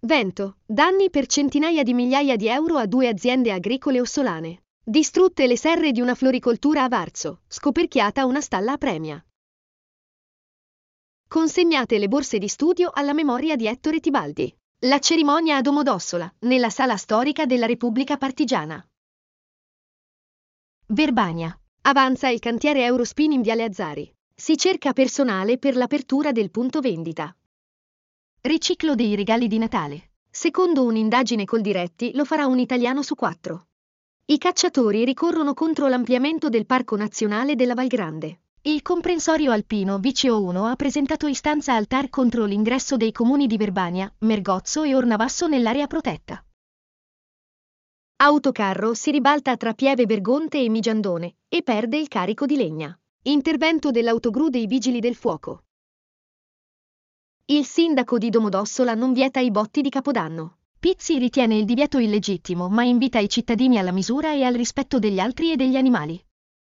Vento, danni per centinaia di migliaia di euro a due aziende agricole ossolane. Distrutte le serre di una floricoltura a Varzo, scoperchiata una stalla a Premia. Consegnate le borse di studio alla memoria di Ettore Tibaldi. La cerimonia a Domodossola, nella sala storica della Repubblica Partigiana. Verbania. Avanza il cantiere Eurospin in Viale Azzari. Si cerca personale per l'apertura del punto vendita. Riciclo dei regali di Natale. Secondo un'indagine col diretti lo farà un italiano su quattro. I cacciatori ricorrono contro l'ampliamento del Parco Nazionale della Val Grande. Il comprensorio alpino Vicio 1 ha presentato istanza al TAR contro l'ingresso dei comuni di Verbania, Mergozzo e Ornavasso nell'area protetta. Autocarro si ribalta tra Pieve Bergonte e Migiandone e perde il carico di legna. Intervento dell'autogru dei vigili del fuoco. Il sindaco di Domodossola non vieta i botti di Capodanno. Pizzi ritiene il divieto illegittimo ma invita i cittadini alla misura e al rispetto degli altri e degli animali.